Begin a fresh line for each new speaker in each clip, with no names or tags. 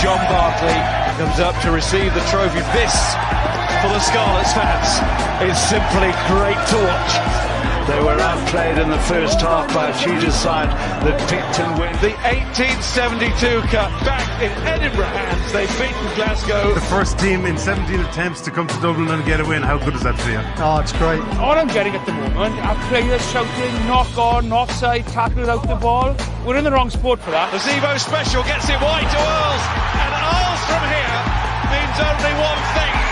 John Barclay comes up to receive the trophy. This, for the Scarlets fans, is simply great to watch. They were outplayed in the first half by a Tudor side that picked and win. The 1872 Cup back in Edinburgh hands. They've beaten Glasgow.
The first team in 17 attempts to come to Dublin and get a win. How good is that for you?
Oh, it's great.
All I'm getting at the moment are players shouting, knock on, offside, tackle out the ball. We're in the wrong sport for that.
The Zebo special gets it wide to Earls. And Earls from here means only one thing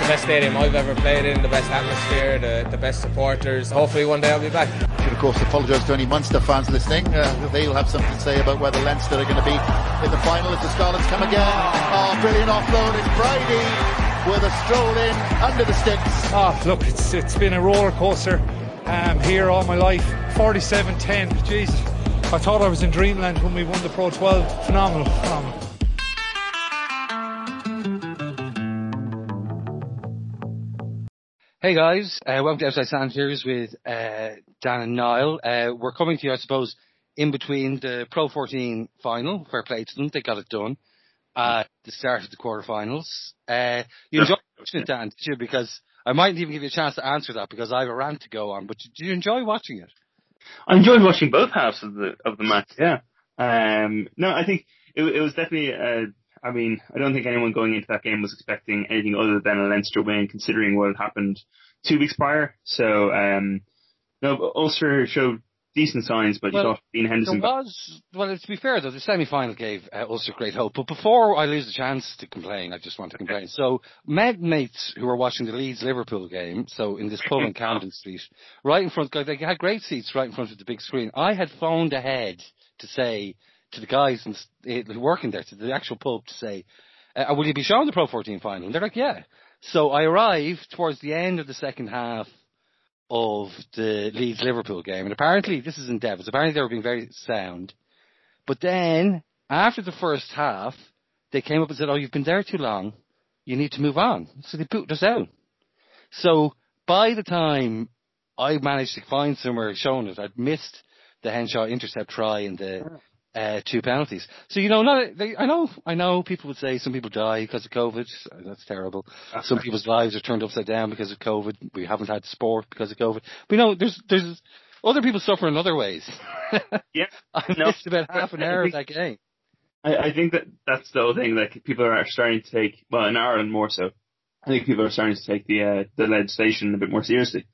the best stadium I've ever played in, the best atmosphere, the, the best supporters. Hopefully one day I'll be back.
Should of course apologise to any Munster fans listening. Uh, they'll have something to say about whether Leinster are going to be in the final if the Scarlets come again. Oh, brilliant offload. It's Brady with a stroll in under the sticks.
Oh, look, it's it's been a roller coaster um, here all my life. 47-10. Jesus. I thought I was in dreamland when we won the Pro 12. Phenomenal, phenomenal.
Hey guys, uh, welcome to Outside Centres with uh, Dan and Niall. Uh, we're coming to you, I suppose, in between the Pro 14 final. Fair play to them, they got it done at the start of the quarterfinals. Uh, you enjoyed watching it, Dan, did you? Because I might not even give you a chance to answer that because I have a rant to go on. But did you enjoy watching it?
I enjoyed watching both halves of the of the match. Yeah. Um, no, I think it, it was definitely a I mean, I don't think anyone going into that game was expecting anything other than a Leinster win, considering what had happened two weeks prior. So, um, no, Ulster showed decent signs, but well, you thought Dean Henderson.
There was, well, to be fair though, the semi-final gave uh, Ulster great hope. But before I lose the chance to complain, I just want to complain. So, med mates who were watching the Leeds Liverpool game, so in this pub in Camden Street, right in front, they had great seats right in front of the big screen. I had phoned ahead to say to the guys and uh, working there, to the actual pub, to say, uh, "Will you be showing the Pro 14 final?" And they're like, "Yeah." So I arrived towards the end of the second half of the Leeds Liverpool game, and apparently this is in Devitts. Apparently they were being very sound, but then after the first half, they came up and said, "Oh, you've been there too long. You need to move on." So they put us out. So by the time I managed to find somewhere showing it, I'd missed the Henshaw intercept try in the uh, two penalties. So you know, not they, I know, I know. People would say some people die because of COVID. That's terrible. some people's lives are turned upside down because of COVID. We haven't had sport because of COVID. But you know, there's there's other people suffer in other ways.
yeah,
I no, missed about half an hour of that game.
I, I think that that's the whole thing. Like people are starting to take, well, in Ireland more so. I think people are starting to take the uh, the legislation a bit more seriously.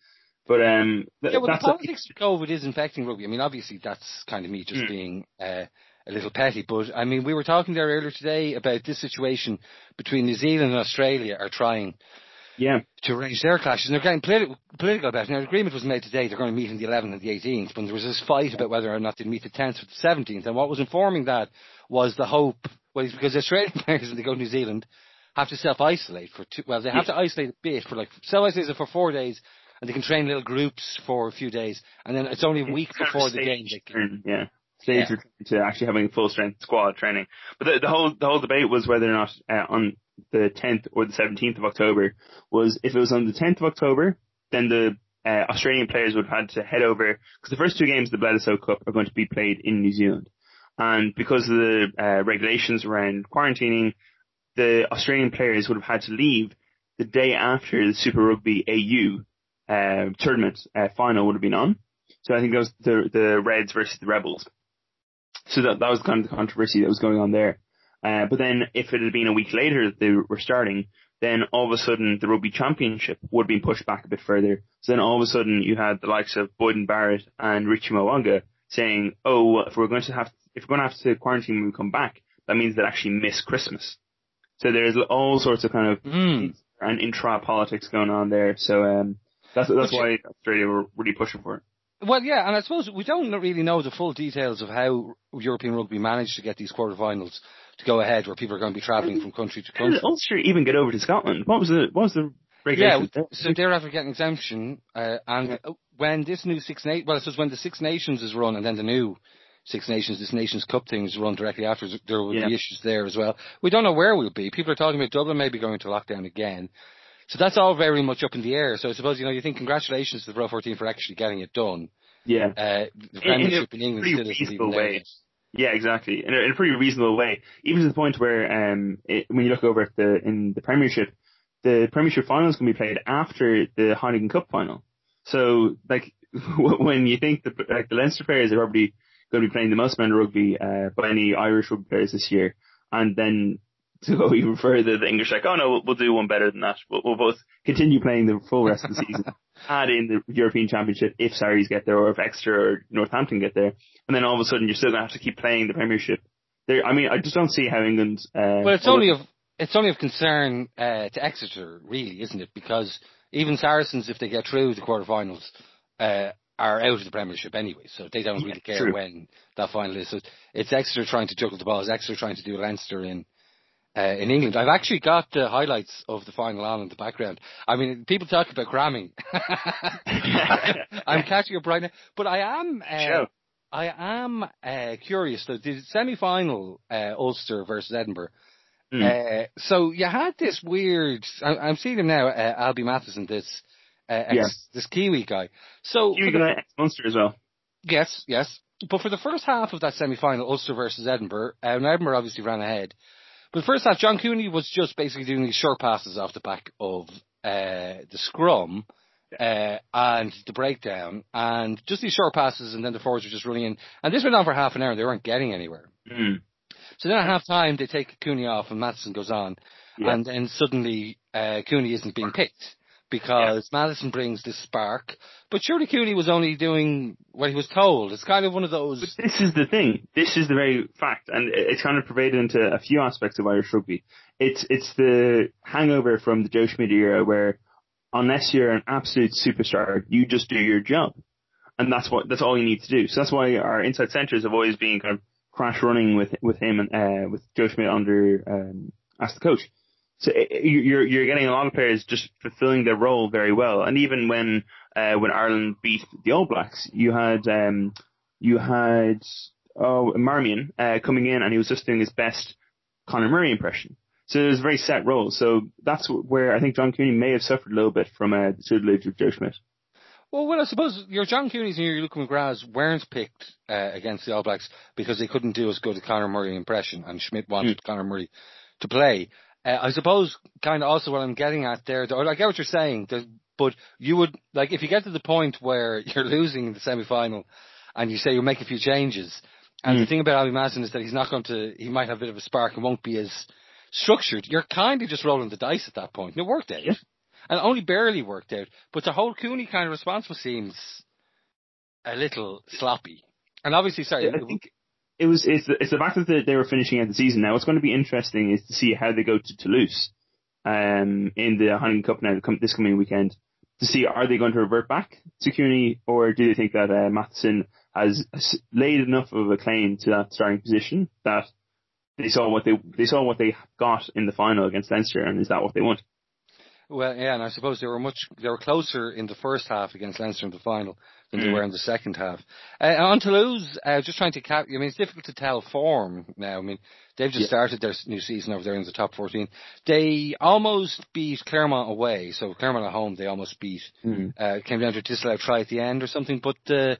But um,
th- yeah, well, the politics of COVID is infecting rugby. I mean, obviously that's kind of me just mm. being uh, a little petty, but I mean, we were talking there earlier today about this situation between New Zealand and Australia are trying.
Yeah.
To arrange their clashes, and they're getting politi- political about it. Now, the agreement was made today. They're going to meet on the 11th and the 18th, but there was this fight about whether or not they'd meet the 10th or the 17th. And what was informing that was the hope, well, because Australian players, when they go to New Zealand, have to self-isolate for two, well, they have yeah. to isolate a bit for like, self-isolate for four days and they can train little groups for a few days, and then it's only a week before the game. They
can, yeah, stage yeah. to actually having full strength squad training. But the, the, whole the whole debate was whether or not uh, on the 10th or the 17th of October was if it was on the 10th of October, then the uh, Australian players would have had to head over because the first two games of the Bledisloe Cup are going to be played in New Zealand, and because of the uh, regulations around quarantining, the Australian players would have had to leave the day after the Super Rugby AU uh, tournament uh, final would have been on. So I think that was the the Reds versus the Rebels. So that that was kind of the controversy that was going on there. Uh, but then if it had been a week later that they were starting, then all of a sudden the rugby championship would have been pushed back a bit further. So then all of a sudden you had the likes of Beauden Barrett and Richie Mo'unga saying, "Oh, if we're going to have if we're going to have to quarantine when we come back, that means they actually miss Christmas." So there's all sorts of kind of
mm.
and intra politics going on there. So um, that's that's why Australia were really pushing for it.
Well, yeah, and I suppose we don't really know the full details of how European rugby managed to get these quarterfinals to go ahead, where people are going to be travelling from country to country.
Did Ulster even get over to Scotland? What was the what was the regulation?
Yeah, so they're after getting exemption, uh, and yeah. when this new Six Nations, well, it says when the Six Nations is run, and then the new Six Nations, this Nations Cup thing is run directly after. There will yeah. be issues there as well. We don't know where we'll be. People are talking about Dublin maybe going to lockdown again. So that's all very much up in the air. So I suppose, you know, you think congratulations to the Pro 14 for actually getting it done.
Yeah.
Uh, the Premiership in, in, England still
isn't way. Yeah, exactly, in a, in a pretty reasonable way. Even to the point where, um, it, when you look over at the in the Premiership, the Premiership final is going to be played after the Heineken Cup final. So, like, when you think that like the Leinster players are probably going to be playing the most amount of rugby uh, by any Irish rugby players this year, and then to go even further, the English like, oh no, we'll, we'll do one better than that. We'll, we'll, both continue playing the full rest of the season, add in the European Championship if Sarries get there, or if Exeter or Northampton get there, and then all of a sudden you're still going to have to keep playing the Premiership. There, I mean, I just don't see how England. Uh,
well, it's only of it's only of concern uh, to Exeter, really, isn't it? Because even Saracens, if they get through the quarterfinals, uh, are out of the Premiership anyway, so they don't really care
true.
when that final is. So it's Exeter trying to juggle the balls, Exeter trying to do Leinster in uh, in England. I've actually got the highlights of the final on in the background. I mean, people talk about cramming. I'm catching up right now, but I am. Uh,
Sure.
I am uh, curious though. The semi-final uh, Ulster versus Edinburgh. Uh, so you had this weird. I, I'm seeing him now. Uh, Alby Mathewson, this uh, ex,
Yeah.
this Kiwi guy. So
Kiwi guy, Munster as well.
Yes, yes. But for the first half of that semi-final, Ulster versus Edinburgh, uh, and Edinburgh obviously ran ahead. But the first half, John Cooney was just basically doing these short passes off the back of uh, the scrum uh, and the breakdown, and just these short passes, and then the forwards were just running in. And this went on for half an hour, and they weren't getting anywhere.
Mm.
So then at half time, they take Cooney off, and Mathewson goes on,
Yeah.
and then suddenly uh, Cooney isn't being picked because Mathewson brings this spark. But surely Cooney was only doing what he was told. It's kind of one of those.
But this is the thing. This is the very fact, and it's kind of pervaded into a few aspects of Irish rugby. It's it's the hangover from the Joe Schmidt era, where unless you're an absolute superstar, you just do your job, and that's what that's all you need to do. So that's why our inside centres have always been kind of crash running with with him and uh, with Joe Schmidt under um, as the coach. So it, it- you're you're getting a lot of players just fulfilling their role very well, and even when uh, when Ireland beat the All Blacks, you had um, you had oh Marmion uh, coming in, and he was just doing his best Conor Murray impression. So it was a very set role. So that's where I think John Cooney may have suffered a little bit from uh, the tutelage of Joe Schmidt.
Well, well, I suppose your John Cooney's and your Luke McGraths weren't picked uh, against the All Blacks because they couldn't do as good a Conor Murray impression, and Schmidt wanted Conor Murray to play. Uh, I suppose kind of also what I'm getting at there, though, I get what you're saying, but you would, like, if you get to the point where you're losing in the semi-final and you say you'll make a few changes, and the thing about Alby Mathewson is that he's not going to, he might have a bit of a spark and won't be as structured, you're kind of just rolling the dice at that point. And it worked out.
Yeah.
And only barely worked out. But the whole Cooney kind of response was seems a little sloppy. And obviously, sorry,
think it was it's the, it's the fact that they- were finishing out the season. Now, what's going to be interesting is to see how they go to Toulouse um, in the Heineken Cup now this coming weekend. To see are they going to revert back to Cooney, or do they think that uh, Mathewson has laid enough of a claim to that starting position that they saw what they they saw what they got in the final against Leinster, and is that what they want?
Well, yeah, and I suppose they were much they were closer in the first half against Leinster in the final than they
Mm.
were in the second half. Uh, on Toulouse, uh, just trying to cap. I mean, it's difficult to tell form now. I mean, they've just
Yeah.
started their new season over there in the top fourteen. They almost beat Clermont away, so Clermont at home they almost beat.
Mm.
Uh, came down to a disallowed try at the end or something, but. Uh,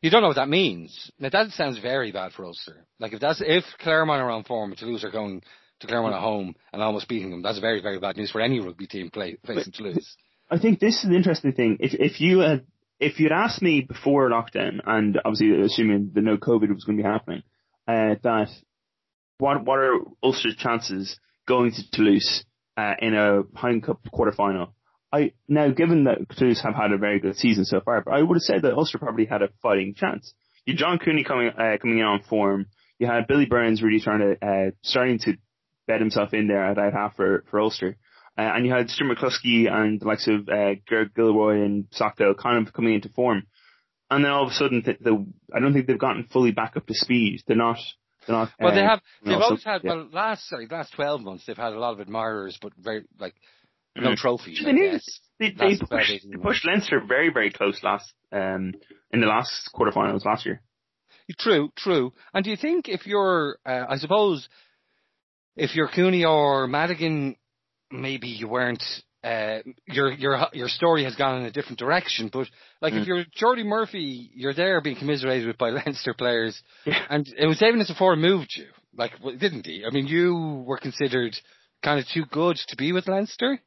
you don't know what that means. Now that sounds very bad for Ulster. Like if that's if Clermont are on form, Toulouse are going to Clermont at home and almost beating them, that's very very bad news for any rugby team play, facing Toulouse.
I think this is the interesting thing. If if you had if you'd asked me before lockdown, and obviously assuming that no COVID was going to be happening, uh, that what what are Ulster's chances going to Toulouse uh, in a Heineken Cup quarter final? I now given that Toulouse have had a very good season so far, but I would have said that Ulster probably had a fighting chance. You had John Cooney coming uh, coming in on form. You had Billy Burns really trying to uh, starting to bed himself in there at out half for for Ulster. Uh, and you had Stuart McCloskey and the likes of uh, Gerard Gilroy and Stockdale kind of coming into form. And then all of a sudden, the, the, I don't think they've gotten fully back up to speed. They're not. They're not.
Well, they
uh,
have. They've
know, so-
always had.
yeah.
Well, last sorry, last twelve months they've had a lot of admirers, but very like
Mm.
no trophies.
They, knew- they, they pushed,
18
they pushed Leinster very, very close last um, in the last quarterfinals last year.
True, true. And do you think if you're, uh, I suppose, if you're Cooney or Madigan, maybe you weren't uh, your your your story has gone in a different direction. But like mm. if you're Jordi Murphy, you're there being commiserated with by Leinster players,
yeah.
and it was David before moved you, like didn't he? I mean, you were considered kind of too good to be with Leinster.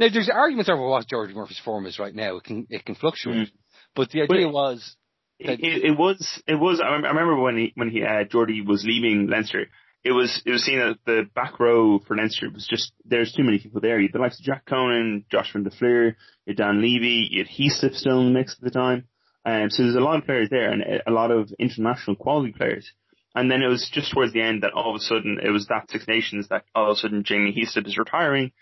Now there's arguments over what Jordi Murphy's form is right now. It can it can fluctuate, mm. but the idea but was.
It, it, was it was I remember when he when he uh, Jordi was leaving Leinster it was it was seen that the back row for Leinster was just there's too many people there. You had the likes of Jack Conan, Josh van Flier, you had Dan Leavy, you had Heaslip still in the mix at the time. Um, so there's a lot of players there and a lot of international quality players. And then it was just towards the end that all of a sudden it was that Six Nations that all of a sudden Jamie Heaslip is retiring.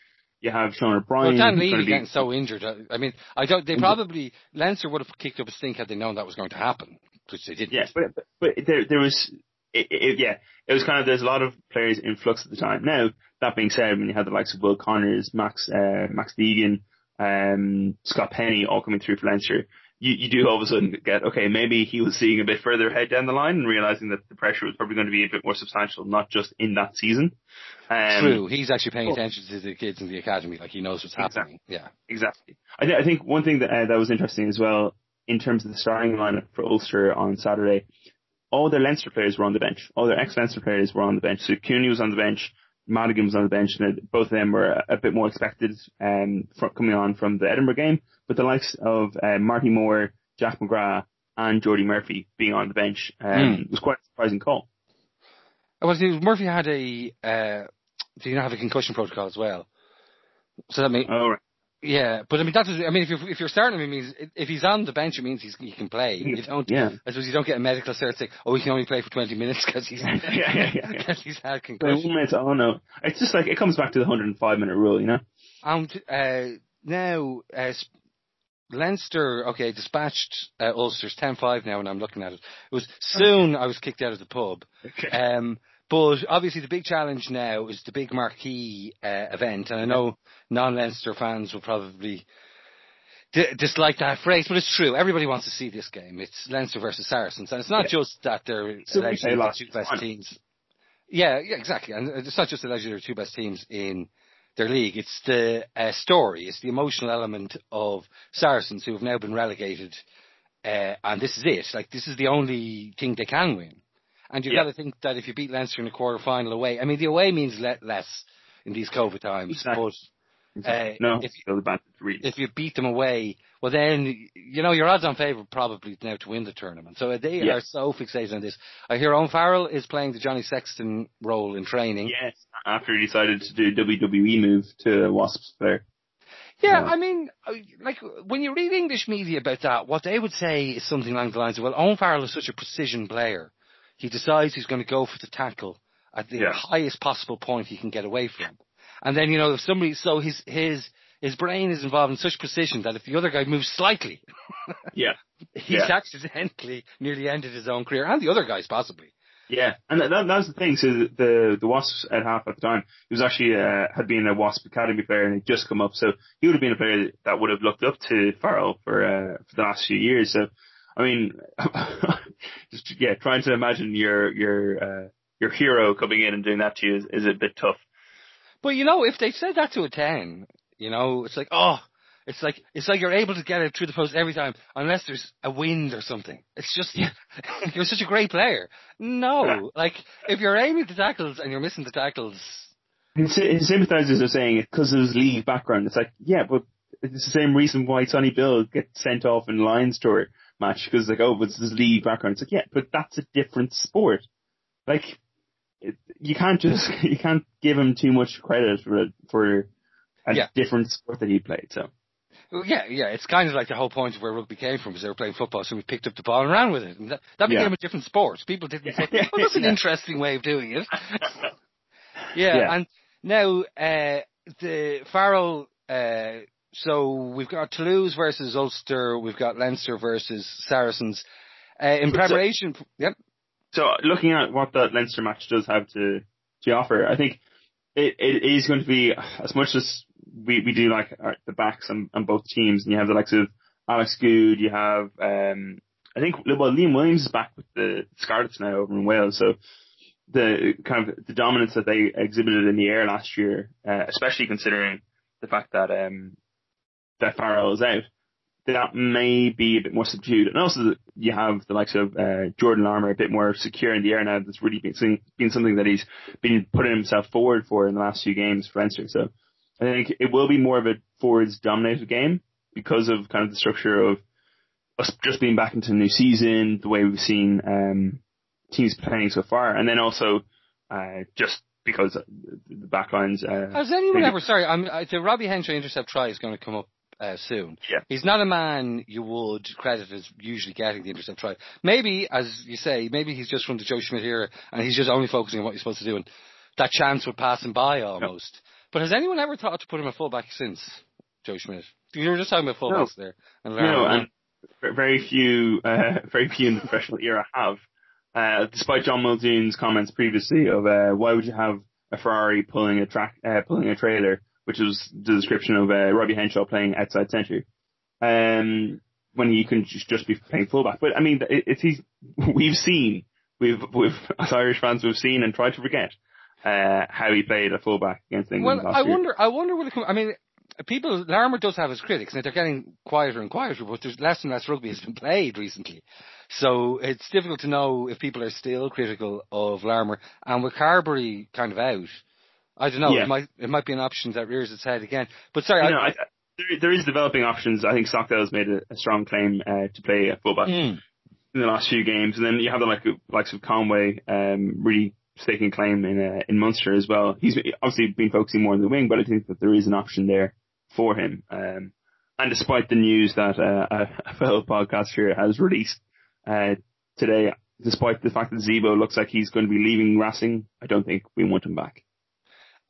You have Sean O'Brien.
Well, Dan Leavy getting so injured. I mean, I don't. They probably Leinster would have kicked up a stink had they known that was going to happen, which they didn't.
Yes, but but, but there there was it, it, yeah, it was kind of there's a lot of players in flux at the time. Now that being said, when you had the likes of Will Connors, Max uh, Max Deegan, um, Scott Penny all coming through for Leinster, you, you do all of a sudden get okay, maybe he was seeing a bit further ahead down the line and realizing that the pressure was probably going to be a bit more substantial, not just in that season.
Um, True, he's actually paying attention to the kids in the academy, like he knows what's exactly, happening. Yeah,
exactly. I, th- I think one thing that uh, that was interesting as well in terms of the starting lineup for Ulster on Saturday all their Leinster players were on the bench. All their ex-Leinster players were on the bench. So Cooney was on the bench, Madigan was on the bench, and both of them were a, a bit more expected um, from, coming on from the Edinburgh game. But the likes of uh, Marty Moore, Jack McGrath, and Jordi Murphy being on the bench um, mm. was quite a surprising call.
Well, Murphy had a uh, did he not have a concussion protocol as well? So that means
oh, right.
Yeah, but I mean that's I mean if you're if you're starting him, it means if he's on the bench, it means he's, he can play. You don't.
Yeah.
I suppose you don't get a medical cert saying, oh, he can only play for 20 minutes because he's
yeah, yeah, yeah,
yeah. he's had concussion.
Minutes, oh no, it's just like it comes back to the 105 minute rule, you know.
And uh, now uh, Leinster, okay, dispatched uh, Ulster's 10-5 now, and I'm looking at it. It was soon I was kicked out of the pub.
Okay.
Um, but obviously the big challenge now is the big marquee uh, event, and I know non-Leinster fans will probably d- dislike that phrase, but it's true. Everybody wants to see this game. It's Leinster versus Saracens, and it's not yeah. just that they're
so
allegedly
the
two best teams. Yeah, yeah, exactly. And it's not just allegedly they're two best teams in their league. It's the uh, story. It's the emotional element of Saracens who have now been relegated, uh, and this is it. Like this is the only thing they can win. And you've got to think that if you beat Leinster in the quarter final away, I mean, the away means le- less in these COVID times.
Exactly.
But uh,
no,
if,
you,
if you beat them away, well then, you know, your odds on favourite probably now to win the tournament. So they yeah. are so fixated on this. I hear Owen Farrell is playing the Johnny Sexton role in training.
Yes, after he decided to do WWE move to Wasps there.
Yeah, I mean, uh, like when you read English media about that, what they would say is something along the lines of, "Well, Owen Farrell is such a precision player he decides he's going to go for the tackle at the yeah. highest possible point he can get away from. And then, you know, if somebody, so his, his, his brain is involved in such precision that if the other guy moves slightly,
yeah,
he's
yeah.
accidentally nearly ended his own career and the other guys possibly.
Yeah, and that, that was the thing. So the the Wasps at half at the time, he was actually uh, had been a Wasp Academy player and he'd just come up, so he would have been a player that would have looked up to Farrell for uh, for the last few years. So I mean, just yeah, trying to imagine your your uh, your hero coming in and doing that to you is, is a bit tough.
But you know, if they said that to a ten, you know, it's like oh, it's like it's like you're able to get it through the post every time, unless there's a wind or something. It's just you're such a great player. No, like if you're aiming the tackles and you're missing the tackles.
His, his sympathisers are saying it because of his league background. It's like, yeah, but it's the same reason why Sonny Bill gets sent off in Lions tour match because like, oh, but it's this league background. It's like, yeah, but that's a different sport. Like, it, you can't just you can't give him too much credit for for a yeah. different sport that he played. So.
yeah, yeah, it's kind of like the whole point of where rugby came from, because they were playing football, so we picked up the ball and ran with it. And that, that became yeah. a different sport. People didn't say, oh, that's an interesting way of doing it. yeah, yeah, and now, uh, the Farrell, uh, so we've got Toulouse versus Ulster. We've got Leinster versus Saracens. Uh, in preparation, so, yep.
So looking at what that Leinster match does have to to offer, I think it, it is going to be as much as we, we do like uh, the backs on, on both teams, and you have the likes of Alex Goode, you have um, I think well Liam Williams is back with the Scarlets now over in Wales, so the kind of the dominance that they exhibited in the air last year, uh, especially considering the fact that um, that Farrell is out, that may be a bit more subdued. And also you have the likes of uh, Jordan Larmour a bit more secure in the air now. That's really been, been something that he's been putting himself forward for in the last few games for Leinster. So I think it will be more of a forwards dominated game because of kind of the structure of us just being back into the new season, the way we've seen um, teams playing so far, and then also uh, just because the backlines. Uh,
Has anyone ever? Sorry, I'm, uh, the Robbie Henshaw intercept try is going to come up uh, soon.
Yeah.
He's not a man you would credit as usually getting the intercept try. Maybe, as you say, maybe he's just from the Joe Schmidt era and he's just only focusing on what he's supposed to do and that chance would pass him by almost. But has anyone ever thought to put him at fullback since Joe Schmidt? You were just talking about fullbacks
no.
there.
And no, and very few, uh, very few in the professional era have. Uh, despite John Muldoon's comments previously of uh, why would you have a Ferrari pulling a track, uh, pulling a trailer, which was the description of uh, Robbie Henshaw playing outside centre, um, when he can just, just be playing fullback. But I mean, it, it's he's, we've seen, we've, we've as Irish fans, we've seen and tried to forget uh, how he played a fullback against England.
Well, I
year.
wonder, I wonder will it come. I mean, people, Larmour does have his critics, and they're getting quieter and quieter, but there's less and less rugby has been played recently. So it's difficult to know if people are still critical of Larmour. And with Carbery kind of out, I don't know,
Yeah.
it might, it might be an option that rears its head again. But sorry,
No,
I,
I, there, there is developing options. I think Stockdale's made a, a strong claim uh, to play a fullback
Mm.
in the last few games, and then you have the like likes of Conway um, really staking claim in uh, in Munster as well. He's obviously been focusing more on the wing, but I think that there is an option there for him. Um, and despite the news that uh, a, a fellow podcaster has released uh, today, despite the fact that Zebo looks like he's going to be leaving Racing, I don't think we want him back.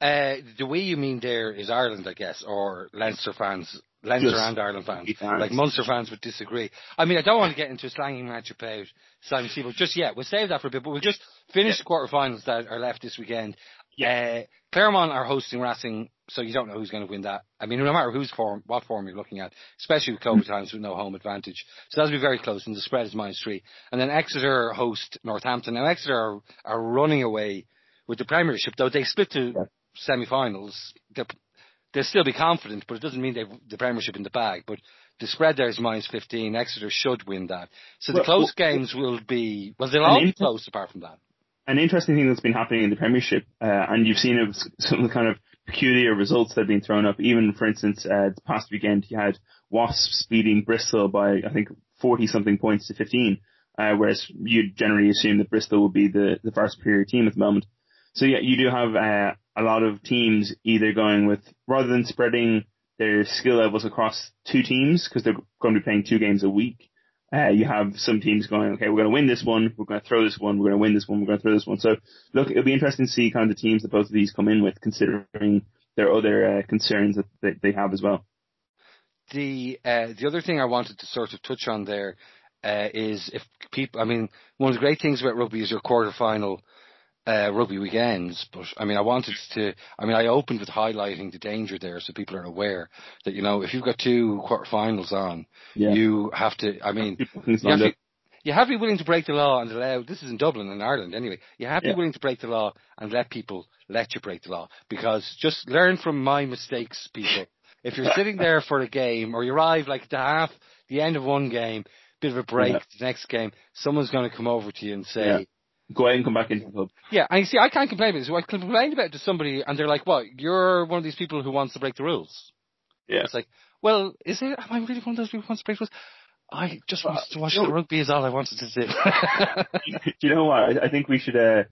Uh, the way you mean there is Ireland, I guess, or Leinster fans, Leinster
Just
and Ireland fans.
fans.
Like Munster fans would disagree. I mean, I don't want to get into a slanging match about Simon Zebo just yet. We'll save that for a bit, but we'll just finish the quarterfinals that are left this weekend. Uh, Clermont are hosting Racing, so you don't know who's going to win that. I mean, no matter whose form, what form you're looking at, especially with COVID times with no home advantage. So that'll be very close, and the spread is minus three. And then Exeter host Northampton. Now Exeter are, are running away with the Premiership, though they split to semi-finals. They'll, they'll still be confident, but it doesn't mean they've the Premiership in the bag. But the spread there is minus 15. Exeter should win that. So the close
well-
games will be, well, they'll all be
inter-
close apart from that.
an interesting thing that's been happening in the Premiership, uh, and you've seen it some of the kind of peculiar results that have been thrown up. Even, for instance, uh, the past weekend, you had Wasps beating Bristol by, I think, 40 something points to 15, uh, whereas you'd generally assume that Bristol would be the, the far superior team at the moment. So yeah, you do have, uh, a lot of teams either going with, rather than spreading their skill levels across two teams, because they're going to be playing two games a week, uh, you have some teams going, okay, we're going to win this one, we're going to throw this one, we're going to win this one, we're going to throw this one. So look, it'll be interesting to see kind of the teams that both of these come in with, considering their other uh, concerns that they, they have as well.
The uh, the other thing I wanted to sort of touch on there uh, is if people. I mean, one of the great things about rugby is your quarter final uh, rugby weekends. But I mean, I wanted to. I mean, I opened with highlighting the danger there, so people are aware that you know if you've got two quarterfinals on,
Yeah.
you have to. I mean, you have, to, you have to be willing to break the law and allow. This is in Dublin in Ireland anyway. You have to
Yeah.
be willing to break the law and let people let you break the law because just learn from my mistakes, people. If you're sitting there for a game or you arrive like the half, the end of one game, bit of a break,
Yeah.
the next game, someone's going to come over to you and say.
Go out and come back into the club.
yeah, and you see, I can't complain about this. I complained about it to somebody, and they're like, "What? You're one of these people who wants to break the rules?"
Yeah.
It's like, well, is it? Am I really one of those people who wants to break the rules? I just wanted to watch
no.
the rugby. Is all I wanted to do.
Do you know what? I, I think we should. Uh,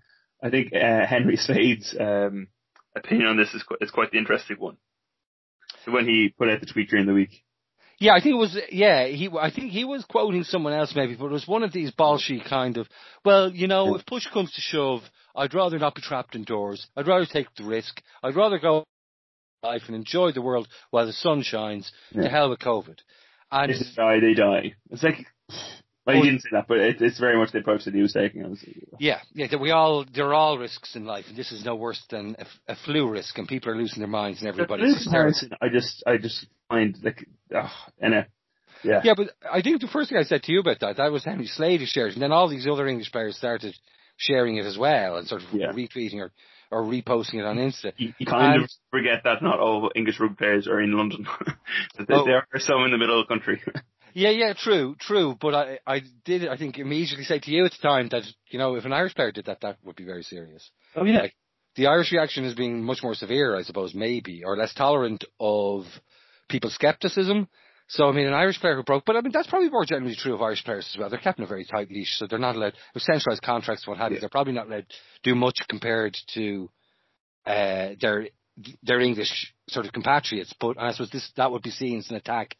I think uh, Henry Slade's um, opinion on this is quite, is quite the interesting one. So when he put out the tweet during the week.
Yeah, I think it was. Yeah, he. I think he was quoting someone else maybe, but it was one of these bolshy kind of. Well, you know, if push comes to shove, I'd rather not be trapped indoors. I'd rather take the risk. I'd rather go life and enjoy the world while the sun shines. To hell with COVID. And
they die, they die. It's like, well, he didn't say that, but it, it's very much the approach that he was taking. Obviously.
Yeah, yeah, that we all, there are all risks in life, and this is no worse than a, a flu risk, and people are losing their minds, and everybody's hysterical.
I just, I just find like, ugh, and uh, yeah,
Yeah, but I think the first thing I said to you about that, that was Henry Slade who shared, it, and then all these other English players started sharing it as well, and sort of
Yeah.
retweeting or, or reposting it on Insta.
You, you kind
And-
of forget that not all English rugby players are in London. that there,
Oh.
there are some in the middle of the country.
Yeah, yeah, true, true. But I, I did, I think, immediately say to you at the time that, you know, if an Irish player did that, that would be very serious.
oh yeah.
Like, the Irish reaction is being much more severe, I suppose, maybe, or less tolerant of people's skepticism. So, I mean, an Irish player who broke, but I mean, that's probably more generally true of Irish players as well. They're kept in a very tight leash, so they're not allowed, with centralised contracts what have you,
Yeah.
they're probably not allowed to do much compared to, uh, their, their English sort of compatriots. But I suppose this, that would be seen as an attack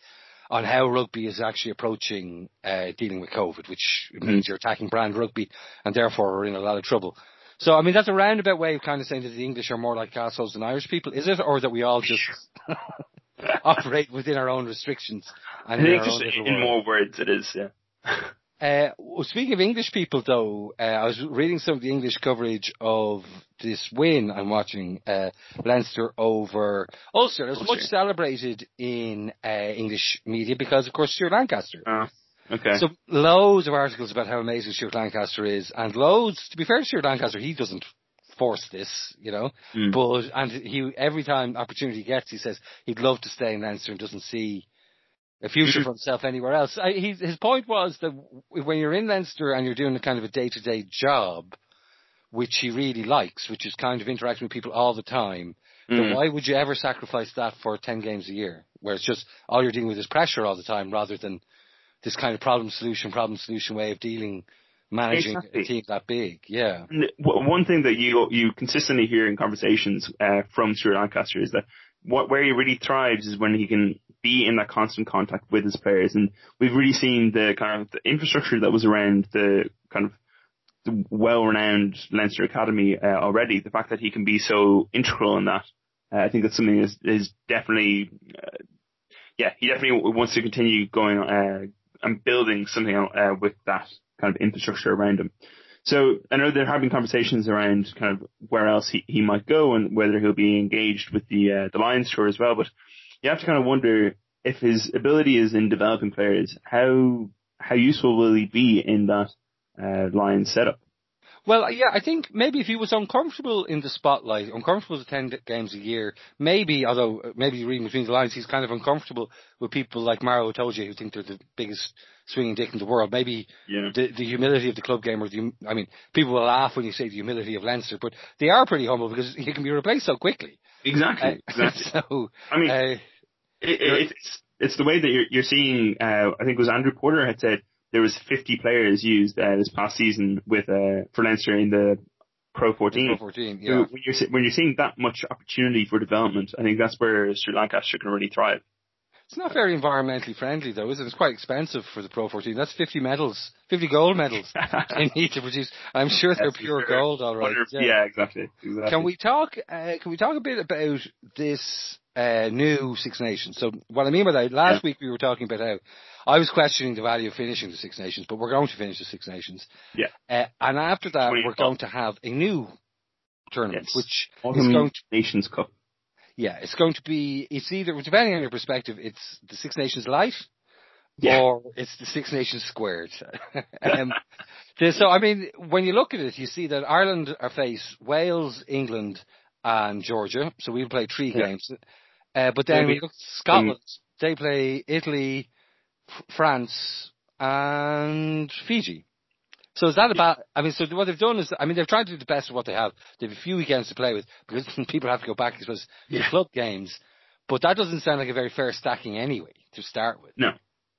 on how rugby is actually approaching, uh, dealing with COVID, which means you're attacking brand rugby and therefore we're in a lot of trouble. So, I mean, that's a roundabout way of kind of saying that the English are more like assholes than Irish people, is it? Or that we all just operate within our own restrictions and in
think just in more words it is, yeah.
Uh, speaking of English people, though, uh, I was reading some of the English coverage of this win I'm watching, uh, Leinster over Ulster. It was much celebrated in uh, English media because, of course, Stuart Lancaster.
Oh, okay.
So loads of articles about how amazing Stuart Lancaster is, and loads. To be fair to Stuart Lancaster, he doesn't force this, you know.
Mm.
But and he every time opportunity gets, he says he'd love to stay in Leinster and doesn't see a future for himself anywhere else. I, he, his point was that when you're in Leinster and you're doing a kind of a day to day job, which he really likes, which is kind of interacting with people all the time, then
Mm.
why would you ever sacrifice that for 10 games a year? Where it's just all you're dealing with is pressure all the time rather than this kind of problem solution, problem solution way of dealing, managing
Exactly.
a team that big. Yeah.
One thing that you you consistently hear in conversations uh, from Stuart Lancaster is that what where he really thrives is when he can be in that constant contact with his players, and we've really seen the kind of the infrastructure that was around the kind of the well-renowned Leinster Academy uh, already. The fact that he can be so integral in that, uh, I think that's something is is definitely, uh, yeah, he definitely wants to continue going uh, and building something uh, with that kind of infrastructure around him. So I know there have been conversations around kind of where else he, he might go and whether he'll be engaged with the uh, the Lions tour as well. But you have to kind of wonder if his ability is in developing players, how how useful will he be in that uh, Lions setup?
Well, yeah, I think maybe if he was uncomfortable in the spotlight, uncomfortable to 10 games a year, maybe, although uh, maybe reading between the lines, he's kind of uncomfortable with people like Maro Itoje who think they're the biggest swinging dick in the world. Maybe
Yeah.
the, the humility of the club game or the, I mean, people will laugh when you say the humility of Leinster, but they are pretty humble because he can be replaced so quickly.
Exactly.
Uh,
exactly.
so,
I mean,
uh,
it, it, it's it's the way that you're you're seeing. Uh, I think it was Andrew Porter had said there was 50 players used uh, this past season with uh, for Leinster in the Pro 14.
Pro 14,
So
yeah.
when you're when you're seeing that much opportunity for development, I think that's where Sri Lancaster can really thrive.
It's not very environmentally friendly though, is it? It's quite expensive for the Pro 14. That's 50 medals, 50 gold medals they need to produce. I'm sure they're pure
sure.
gold, all right.
Wonder-
Yeah.
yeah, exactly. exactly.
Can we talk? Uh, can we talk a bit about this uh, new Six Nations? So, what I mean by that, last
Yeah.
week we were talking about how I was questioning the value of finishing the Six Nations, but we're going to finish the Six Nations.
Yeah.
Uh, and after that, we're
twelve.
going to have a new tournament,
Yes.
which is going to
Nations Cup?
yeah, it's going to be. It's either depending on your perspective, it's the Six Nations light,
Yeah.
or it's the Six Nations squared. um, so I mean, when you look at it, you see that Ireland are face Wales, England, and Georgia. So we'll play three
Yeah.
games. Uh, but then
Maybe
we look Scotland. They play Italy, F- France, and Fiji. So is that about? I mean, so what they've done is, I mean, they've tried to do the best of what they have. They have a few weekends to play with because people have to go back, to
Yeah.
club games. But that doesn't sound like a very fair stacking anyway to start with.
No,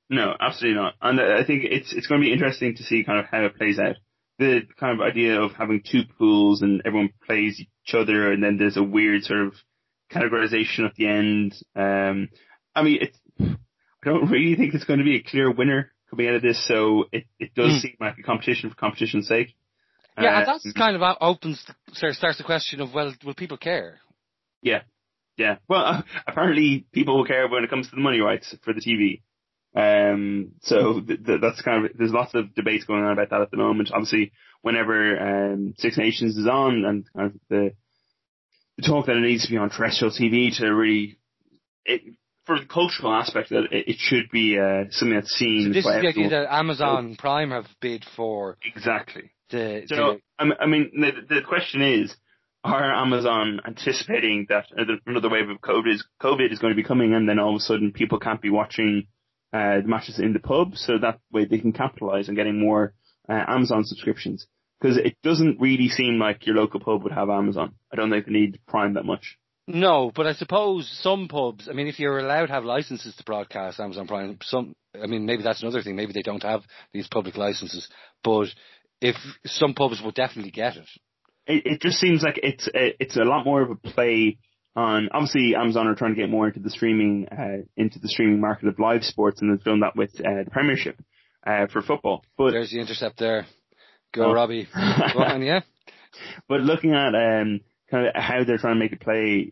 no, absolutely not. And I think it's it's going to be interesting to see kind of how it plays out. The kind of idea of having two pools and everyone plays each other, and then there's a weird sort of categorization at the end. Um, I mean, it's, I don't really think it's going to be a clear winner coming out of this. So it it does
Mm.
seem like a competition for competition's sake.
Yeah,
Uh,
and that's kind of opens, of starts the question of, well, will people care?
Yeah, yeah. Well, uh, apparently people will care when it comes to the money rights for the TV. Um, so th- th- that's kind of there's lots of debates going on about that at the moment. Obviously, whenever um, Six Nations is on and kind of the the talk that it needs to be on terrestrial TV to really it, for the cultural aspect that it, it should be uh, something that's seen
So this is the idea that Amazon Prime have bid for
exactly.
the,
So
the
I mean- I mean, the, the question is, are Amazon anticipating that another wave of COVID is, COVID is going to be coming and then all of a sudden people can't be watching uh, the matches in the pub so that way they can capitalize on getting more uh, Amazon subscriptions? Because it doesn't really seem like your local pub would have Amazon. I don't think they need Prime that much.
No, but I suppose some pubs, I mean, if you're allowed to have licenses to broadcast Amazon Prime, some, I mean, maybe that's another thing. Maybe they don't have these public licenses, but if some pubs would definitely get it.
It, it just seems like it's a, it's a lot more of a play on, obviously Amazon are trying to get more into the streaming, uh, into the streaming market of live sports and they've done that with, uh, the Premiership, uh, for football. But
There's the intercept there. Go, oh. Robbie. Go on, yeah.
But looking at, um, kind of how they're trying to make it play.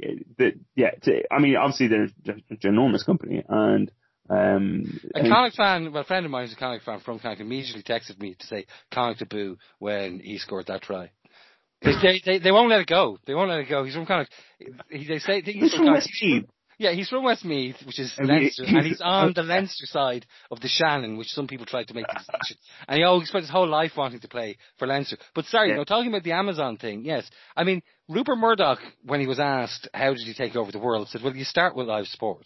Yeah, to, I mean, obviously they're, they're an enormous company, and um,
a Connacht fan, well, a friend of mine is a Connacht fan from Connacht immediately texted me to say Connacht to boo when he scored that try. They, they, they won't let it go. They won't let it go. He's from Connacht. He, they say he's,
he's from, from Westmeath.
Yeah, he's from Westmeath, which is and Leinster, he, and he's on the Leinster side of the Shannon, which some people tried to make the distinction. And he always spent his whole life wanting to play for Leinster. But sorry, yeah. no, talking about the Amazon thing, yes. I mean, Rupert Murdoch, when he was asked how did he take over the world, said, well, you start with live sport.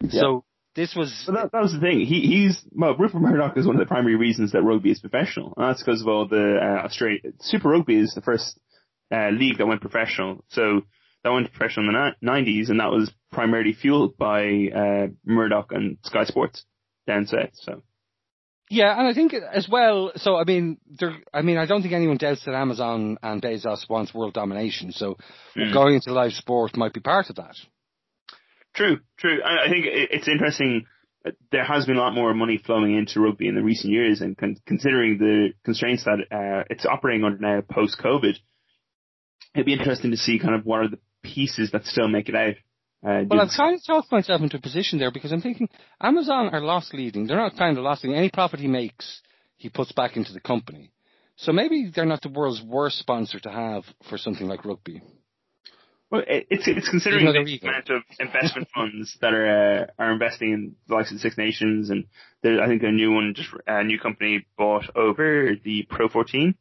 Yeah. So this was.
Well, that, that, was the thing. He, he's well, Rupert Murdoch is one of the primary reasons that rugby is professional, and that's because of all the uh, Australia Super Rugby is the first uh, league that went professional. So that went to pressure in the 90s, and that was primarily fueled by uh, Murdoch and Sky Sports down south. So.
Yeah, and I think as well. So I mean, there. I mean, I don't think anyone doubts that Amazon and Bezos wants world domination. So mm. going into live sport might be part of that.
True, true. I think it's interesting. There has been a lot more money flowing into rugby in the recent years, and con- considering the constraints that uh, it's operating under now post COVID, it'd be interesting to see kind of what are the pieces that still make it out.
Uh, well, I've kind of talked myself into a position there because I'm thinking Amazon are loss leading. They're not kind of loss leading. Any profit he makes, he puts back into the company. So maybe they're not the world's worst sponsor to have for something like rugby.
Well, it's it's considering the amount of investment funds that are uh, are investing in the likes of the Six Nations, and there, I think a new one, just a new company bought over the Pro 14.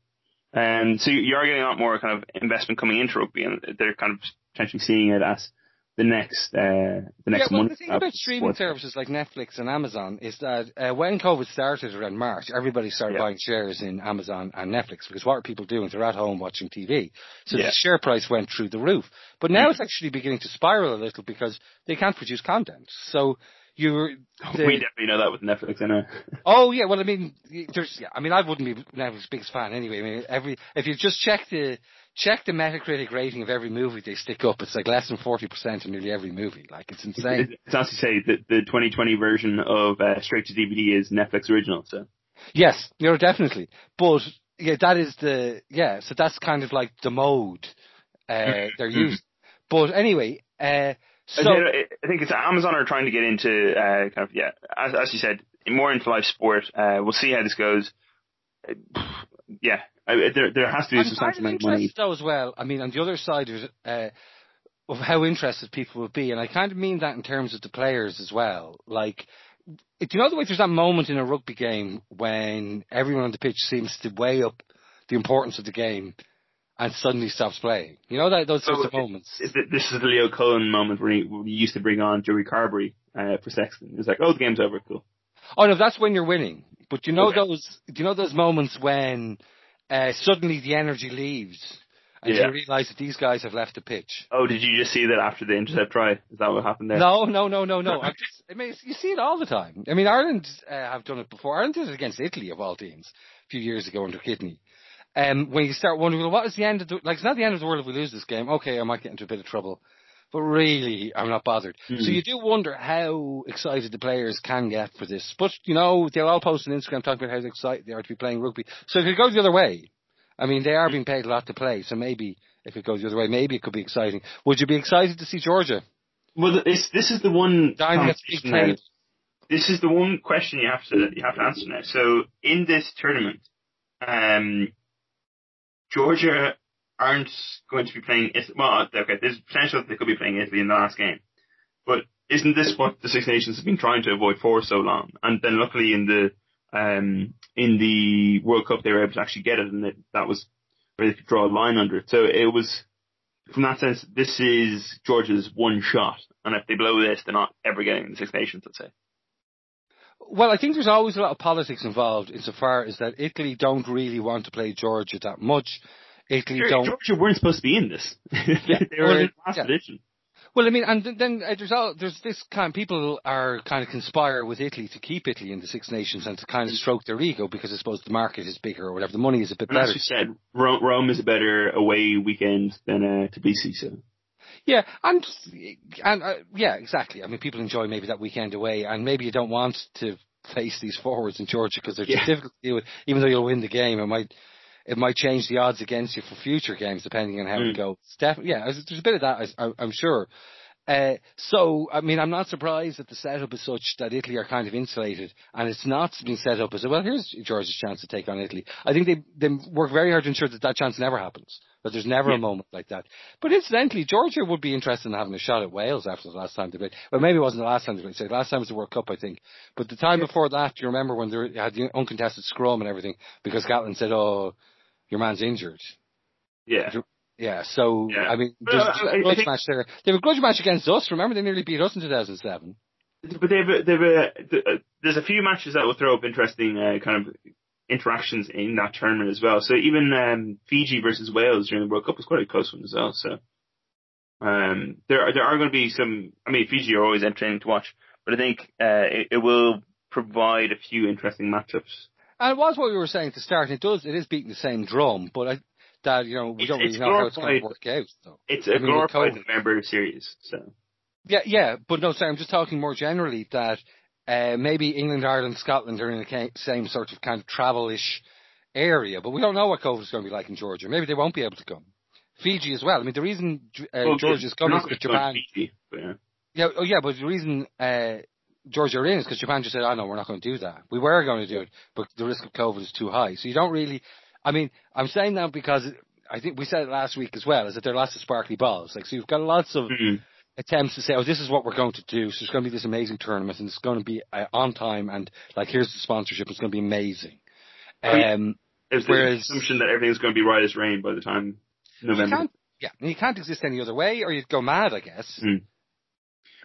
And so you are getting a lot more kind of investment coming into rugby, and they're kind of potentially seeing it as the next uh, the next
yeah,
well,
The thing about streaming sports. services like Netflix and Amazon is that uh, when COVID started around March, everybody started yeah. buying shares in Amazon and Netflix because what are people doing? They're at home watching TV, so yeah. the share price went through the roof. But now mm-hmm. it's actually beginning to spiral a little because they can't produce content. So you
the, we definitely know that with Netflix, I know.
oh yeah, well I mean, there's yeah, I mean I wouldn't be Netflix's biggest fan anyway. I mean every if you just check the check the Metacritic rating of every movie they stick up, it's like less than forty percent in nearly every movie. Like it's insane.
It's honestly say that the 2020 version of uh, straight to DVD is Netflix original. So
yes, you know definitely, but yeah, that is the yeah. So that's kind of like the mode uh, they're using. But anyway. Uh, so,
I think it's Amazon are trying to get into uh, kind of yeah, as, as you said, more into live sport. Uh, we'll see how this goes. Yeah, there there has to be a substantial amount of money.
Though as well, I mean, on the other side uh, of how interested people will be, and I kind of mean that in terms of the players as well. Like, do you know the way there's that moment in a rugby game when everyone on the pitch seems to weigh up the importance of the game and suddenly stops playing. You know that those sorts of moments.
Is it, this is the Leo Cullen moment where he, he used to bring on Joey Carbery uh, for Sexton. It's like, oh, the game's over, cool.
Oh no, that's when you're winning. But you know okay. those? You know those moments when uh, suddenly the energy leaves? And yeah. you realise that these guys have left the pitch.
Oh, did you just see that after the intercept try? Is that what happened there?
No, no, no, no, no. just, I mean, you see it all the time. I mean, Ireland uh, have done it before. Ireland did it against Italy, of all teams, a few years ago under Kidney um, when you start wondering, well, what is the end of the, like, it's not the end of the world if we lose this game. Okay, I might get into a bit of trouble. But really, I'm not bothered. Mm. So you do wonder how excited the players can get for this. But, you know, they'll all post on Instagram talking about how excited they are to be playing rugby. So if it goes the other way, I mean, they are being paid a lot to play. So maybe, if it goes the other way, maybe it could be exciting. Would you be excited to see Georgia?
Well, this, this is the one This is the one question you have to, you have to answer now. So in this tournament, um, Georgia aren't going to be playing. Well, okay, there's potential that they could be playing Italy in the last game, but isn't this what the Six Nations have been trying to avoid for so long? And then luckily in the um, in the World Cup they were able to actually get it, and it, that was where they could draw a line under it. So it was from that sense, this is Georgia's one shot, and if they blow this, they're not ever getting the Six Nations. I'd say.
Well, I think there's always a lot of politics involved insofar as that Italy don't really want to play Georgia that much. Italy
Sure,
don't.
Georgia weren't supposed to be in this. they were
Well,
in last
yeah.
edition.
Well, I mean, and then uh, there's all, there's this kind Of, people are kind of conspire with Italy to keep Italy in the Six Nations and to kind of stroke their ego because I suppose the market is bigger or whatever, the money is a bit
And as
better.
you said, Rome, Rome is a better away weekend than uh, Tbilisi. So
Yeah, and and uh, yeah, exactly. I mean, people enjoy maybe that weekend away, and maybe you don't want to face these forwards in Georgia because they're
Yeah.
just difficult to deal with. Even though you'll win the game, it might it might change the odds against you for future games depending on how
Mm.
it goes. Definitely, yeah, there's a bit of that. I, I'm sure. Uh, so, I mean, I'm not surprised that the setup is such that Italy are kind of insulated, and it's not being set up as well. Here's Georgia's chance to take on Italy. I think they they work very hard to ensure that that chance never happens. That there's never
Yeah.
a moment like that. But incidentally, Georgia would be interested in having a shot at Wales after the last time they played. Well, maybe it wasn't the last time they played. So the last time was the World Cup, I think. But the time before that, you remember when they had the uncontested scrum and everything? Because Gatland said, "Oh, your man's injured."
yeah,
Yeah, so
Yeah.
I mean,
But,
there's
uh,
a grudge
think-
match there. They have a grudge match against us. Remember, they nearly beat us in 2007.
but they've they've uh, there's a few matches that will throw up interesting uh, kind of interactions in that tournament as well. So even um, Fiji versus Wales during the World Cup was quite a close one as well. So um, there are, there are going to be some. I mean, Fiji are always entertaining to watch, but I think uh, it, it will provide a few interesting matchups.
And it was what we were saying at the start. It does. It is beating the same drum, but I, that you know we
It's-
don't really know how it's going to work out. Though.
It's
I
a
mean,
glorified. November series. So
Yeah, yeah, but no, sorry, I'm just talking more generally that uh, maybe England, Ireland, Scotland are in the same sort of kind of travel-ish area, but we don't know what COVID is going to be like in Georgia. Maybe they won't be able to come. Fiji as well. I mean, the reason uh,
Well,
Georgia's coming is because Japan.
Fiji, but, yeah.
Yeah, oh yeah, but the reason uh, Georgia are in is because Japan just said, "Oh no, we're not going to do that. We were going to do it, but the risk of COVID is too high." So you don't really. I mean, I'm saying that because I think we said it last week as well. Is that there are lots of sparkly balls? Like, so you've got lots of
Mhm.
Attempts to say, "Oh, this is what we're going to do." So there's going to be this amazing tournament, and it's going to be uh, on time, and like here's the sponsorship. It's going to be amazing.
Oh, yeah.
Um,
There's the
Whereas-
assumption that everything's going to be right as rain by the time November.
yeah, and you can't exist any other way, or you'd go mad, I guess.
Mm.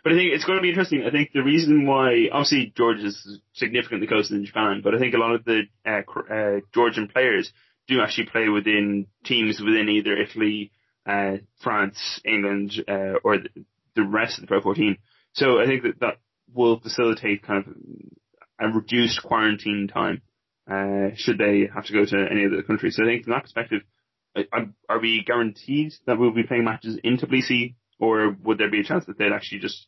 But I think it's going to be interesting. I think the reason why, obviously, Georgia is significantly closer than Japan, but I think a lot of the uh, uh, Georgian players do actually play within teams within either Italy, uh, France, England, uh, or the, the rest of the Pro 14. So I think that that will facilitate kind of a reduced quarantine time, uh, should they have to go to any of the countries. So I think from that perspective, are we guaranteed that we'll be playing matches in Tbilisi, or would there be a chance that they'd actually just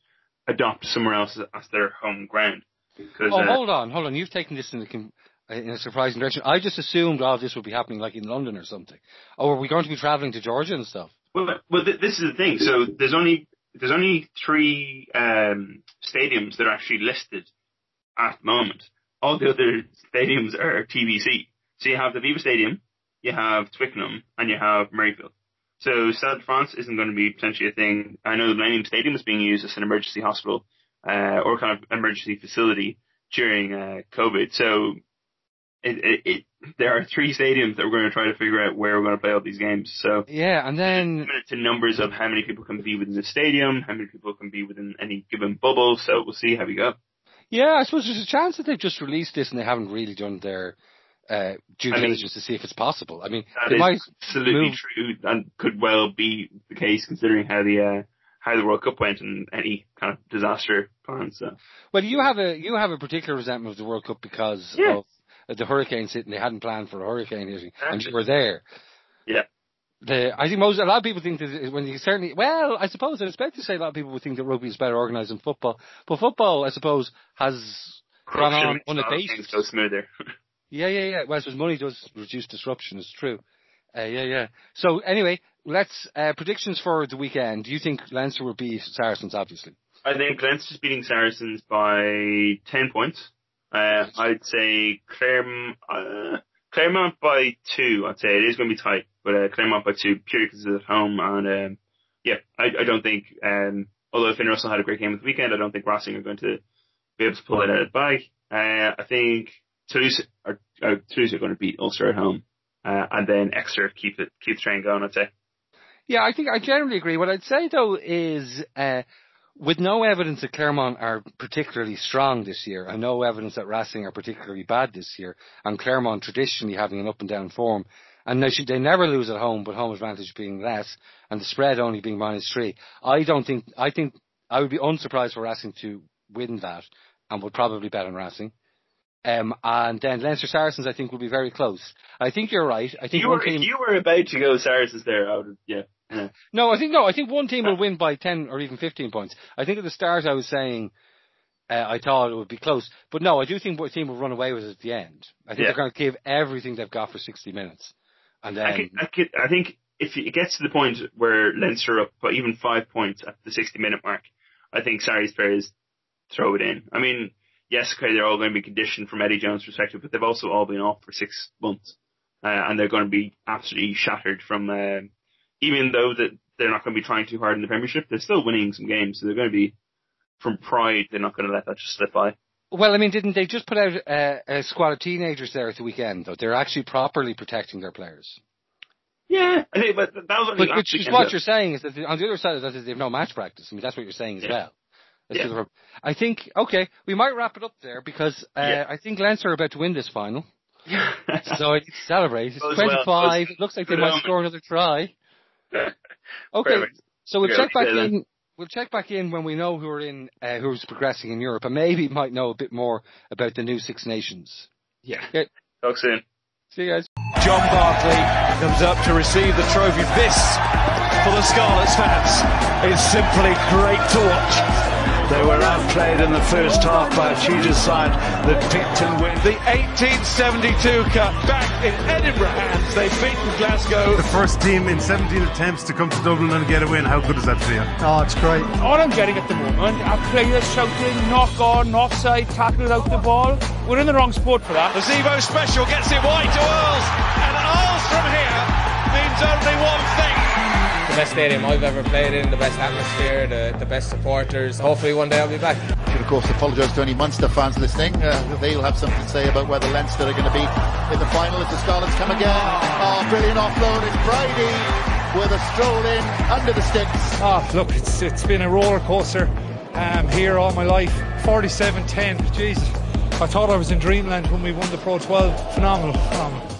adopt somewhere else as their home ground? Because
Oh,
uh,
hold on, hold on. You've taken this in a, com- in a surprising direction. I just assumed all this would be happening like in London or something. Oh, are we going to be travelling to Georgia and stuff?
well, well, th- this is the thing. So there's only there's only three um, stadiums that are actually listed at the moment. All the other stadiums are TBC. So you have the Aviva Stadium, you have Twickenham, and you have Murrayfield. So Stade de France isn't going to be potentially a thing. I know the Millennium Stadium is being used as an emergency hospital uh, or kind of emergency facility during uh, COVID. So it, it, it, there are three stadiums that we're going to try to figure out where we're going to play all these games. So
Yeah, and then
to numbers of how many people can be within the stadium, how many people can be within any given bubble. So we'll see how we go.
yeah, I suppose there's a chance that they've just released this and they haven't really done their uh, due
I mean,
diligence to see if it's possible. I mean,
That
they
is
might
absolutely
move-
true and could well be the case considering how the uh, how the World Cup went and any kind of disaster plans. So
Well, you have a you have a particular resentment of the World Cup because
Yeah.
of the hurricanes hitting. They hadn't planned for a hurricane hitting, and you were there.
Yeah.
The, I think most a lot of people think that when you certainly well, I suppose I expect to say a lot of people would think that rugby is better organised than football, but football, I suppose, has gone on
Corruption a lot of
unabated.
things smoother.
Yeah, yeah, yeah. Well, I suppose money does reduce disruption. It's true. Uh, yeah, yeah. So anyway, let's uh, predictions for the weekend. Do you think Leinster will beat Saracens? Obviously.
I think Leinster's beating Saracens by 10 points. Uh, I'd say Clermont, uh, Clermont by two. I'd say it is going to be tight, but uh, Clermont by two purely because it's at home. And um, yeah, I, I don't think, um, although Finn Russell had a great game at the weekend, I don't think Racing are going to be able to pull it out of the bag. Uh, I think Toulouse are, uh, Toulouse are going to beat Ulster at home. Uh, and then Exeter keep it, keep the train going, I'd say.
Yeah, I think I generally agree. What I'd say though is, uh, with no evidence that Clermont are particularly strong this year, and no evidence that Racing are particularly bad this year, and Clermont traditionally having an up and down form, and they, should, they never lose at home, but home advantage being less, and the spread only being minus three. I don't think, I think, I would be unsurprised for Racing to win that, and would probably bet on Racing. Um, and then Leinster Saracens, I think, will be very close. I think you're right. I think
you were,
team.
If you were about to go Saracens there, I would, yeah. Yeah.
No, I think no. I think one team will win by ten or even fifteen points. I think at the start I was saying uh, I thought it would be close, but no, I do think what team will run away with it at the end. I think
Yeah.
they're going to give everything they've got for sixty minutes, and then
I, could, I, could, I think if it gets to the point where Leinster are up by even five points at the 60 minute mark, I think Sarries players throw it in. I mean, yes, okay, they're all going to be conditioned from Eddie Jones' perspective, but they've also all been off for six months. Uh, and they're going to be absolutely shattered from, uh, even though that they're not going to be trying too hard in the Premiership, they're still winning some games, so they're going to be, from pride, they're not going to let that just slip by.
well, I mean, didn't they just put out uh, a squad of teenagers there at the weekend? Though they're actually properly protecting their players.
Yeah, I think, but that was
But, which is what you're saying is that the, on the other side of that is they have no match practice. I mean, that's what you're saying as
Yeah.
well.
Yeah.
I think okay, we might wrap it up there because uh,
Yeah.
I think Leinster are about to win this final. So I need to celebrate. It's
well.
25.
Goes-
it looks like they might score another try. Okay, so we'll check back in. We'll check back in when we know who are in, uh, who's progressing in Europe, and maybe might know a bit more about the new Six Nations.
Yeah.
Okay.
Talk soon.
See you guys.
John Barclay comes up to receive the trophy. This, for the Scarlets fans, is simply great to watch. They were outplayed in the first half by a Cheetahs side that picked and win. The 1872 Cup back in Edinburgh hands. They've beaten Glasgow.
The first team in 17 attempts to come to Dublin and get a win. How good is that for you?
Oh, it's great.
All I'm getting at the moment are players shouting knock on, offside, tackle out the ball. We're in the wrong sport for that.
The Zebo special gets it wide to Earls, and Earls from here means only one thing.
The best stadium I've ever played in, the best atmosphere, the, the best supporters. Hopefully one day I'll be back.
Should of course apologise to any Munster fans listening. Uh, they'll have something to say about whether Leinster are going to be in the final if the Scarlets come again. Oh, brilliant offload. It's Brady with a stroll in under the sticks.
Ah, look, it's it's been a roller coaster um, here all my life. 47-10, Jesus. I thought I was in dreamland when we won the Pro 12. Phenomenal, phenomenal.